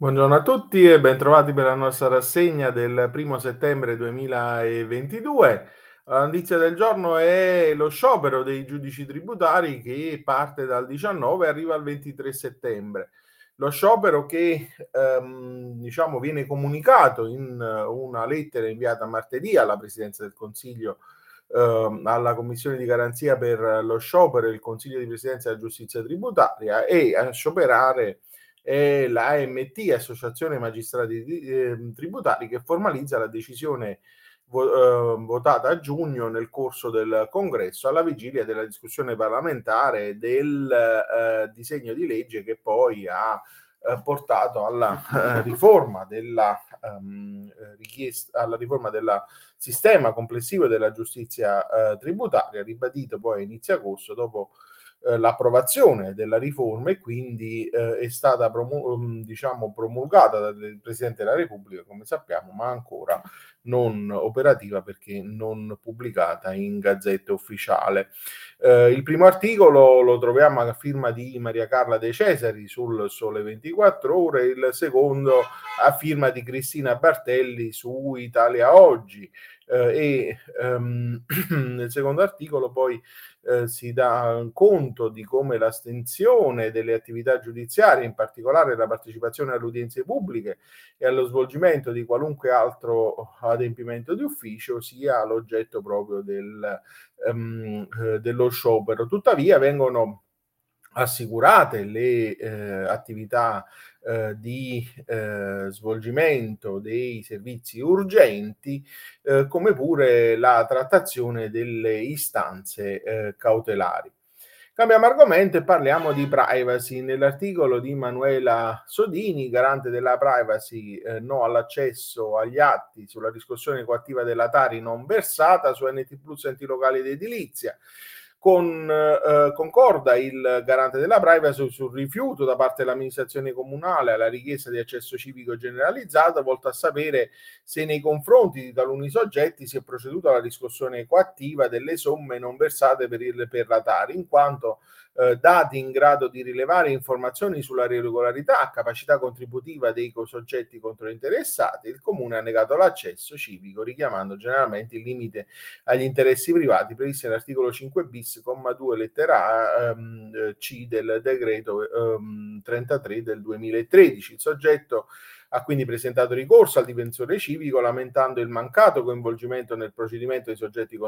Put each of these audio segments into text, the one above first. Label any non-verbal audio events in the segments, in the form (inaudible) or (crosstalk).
Buongiorno a tutti e bentrovati per la nostra rassegna del primo settembre 2022. La notizia del giorno è lo sciopero dei giudici tributari che parte dal 19 e arriva al 23 settembre. Lo sciopero che ehm, diciamo viene comunicato in una lettera inviata martedì alla Presidenza del Consiglio ehm, alla Commissione di garanzia per lo sciopero e il Consiglio di Presidenza della Giustizia Tributaria e a scioperare è la AMT, Associazione Magistrati eh, Tributari, che formalizza la decisione vo- eh, votata a giugno nel corso del congresso alla vigilia della discussione parlamentare del eh, disegno di legge che poi ha eh, portato alla eh, riforma della um, richiesta alla riforma del sistema complessivo della giustizia eh, tributaria ribadito poi a inizio agosto dopo eh, l'approvazione della riforma e quindi eh, è stata promu- mm, diciamo, promulgata dal Presidente della Repubblica, come sappiamo, ma ancora non operativa perché non pubblicata in gazzetta ufficiale. Eh, il primo articolo lo troviamo a firma di Maria Carla De Cesari sul Sole 24 Ore, il secondo a firma di Cristina Bartelli su Italia Oggi. Eh, e ehm, (clears throat) nel secondo articolo poi eh, si dà conto di come l'astensione delle attività giudiziarie, in particolare la partecipazione alle udienze pubbliche e allo svolgimento di qualunque altro adempimento di ufficio, sia l'oggetto proprio del, ehm, eh, dello sciopero. Tuttavia vengono assicurate le eh, attività eh, di eh, svolgimento dei servizi urgenti, eh, come pure la trattazione delle istanze eh, cautelari. Cambiamo argomento e parliamo di privacy. Nell'articolo di Manuela Sodini, garante della privacy, eh, no all'accesso agli atti sulla riscossione coattiva della Tari non versata su NT Plus enti locali ed edilizia con, eh, concorda il garante della privacy sul rifiuto da parte dell'amministrazione comunale alla richiesta di accesso civico generalizzato, volta a sapere se nei confronti di taluni soggetti si è proceduto alla riscossione coattiva delle somme non versate per, il, per la Tari, in quanto eh, dati in grado di rilevare informazioni sulla regolarità, capacità contributiva dei soggetti controinteressati, il Comune ha negato l'accesso civico, richiamando generalmente il limite agli interessi privati previsti nell'articolo 5 bis, comma 2, lettera A, ehm, C del decreto ehm, 33 del 2013. Il soggetto ha quindi presentato ricorso al difensore civico lamentando il mancato coinvolgimento nel procedimento dei soggetti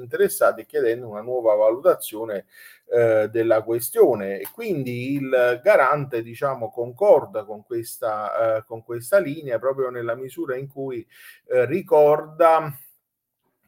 interessati e chiedendo una nuova valutazione eh, della questione. E quindi il garante diciamo, concorda con questa, eh, con questa linea proprio nella misura in cui eh, ricorda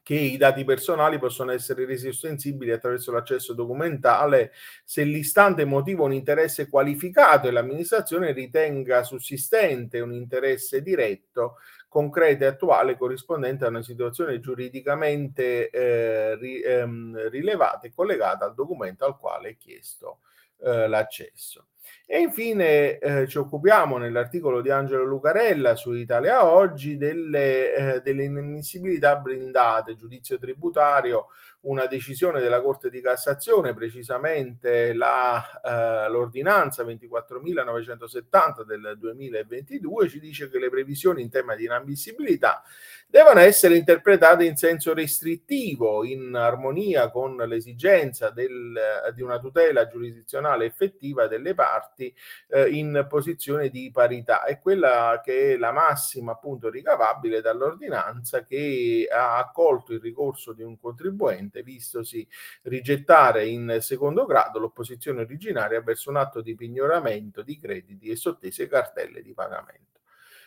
che i dati personali possono essere resi ostensibili attraverso l'accesso documentale se l'istante motiva un interesse qualificato e l'amministrazione ritenga sussistente un interesse diretto, concreto e attuale corrispondente a una situazione giuridicamente eh, ri, ehm, rilevata e collegata al documento al quale è chiesto eh, l'accesso. E infine eh, ci occupiamo nell'articolo di Angelo Lucarella su Italia Oggi delle, eh, delle inammissibilità blindate, giudizio tributario, una decisione della Corte di Cassazione, precisamente la, eh, l'ordinanza 24.970 del 2022, ci dice che le previsioni in tema di inammissibilità devono essere interpretate in senso restrittivo, in armonia con l'esigenza del, di una tutela giurisdizionale effettiva delle parti eh, in posizione di parità. È quella che è la massima appunto ricavabile dall'ordinanza che ha accolto il ricorso di un contribuente vistosi rigettare in secondo grado l'opposizione originaria verso un atto di pignoramento di crediti e sottese cartelle di pagamento.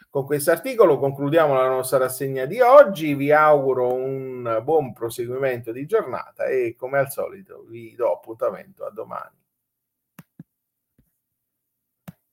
Con questo articolo concludiamo la nostra rassegna di oggi, vi auguro un buon proseguimento di giornata e come al solito vi do appuntamento a domani.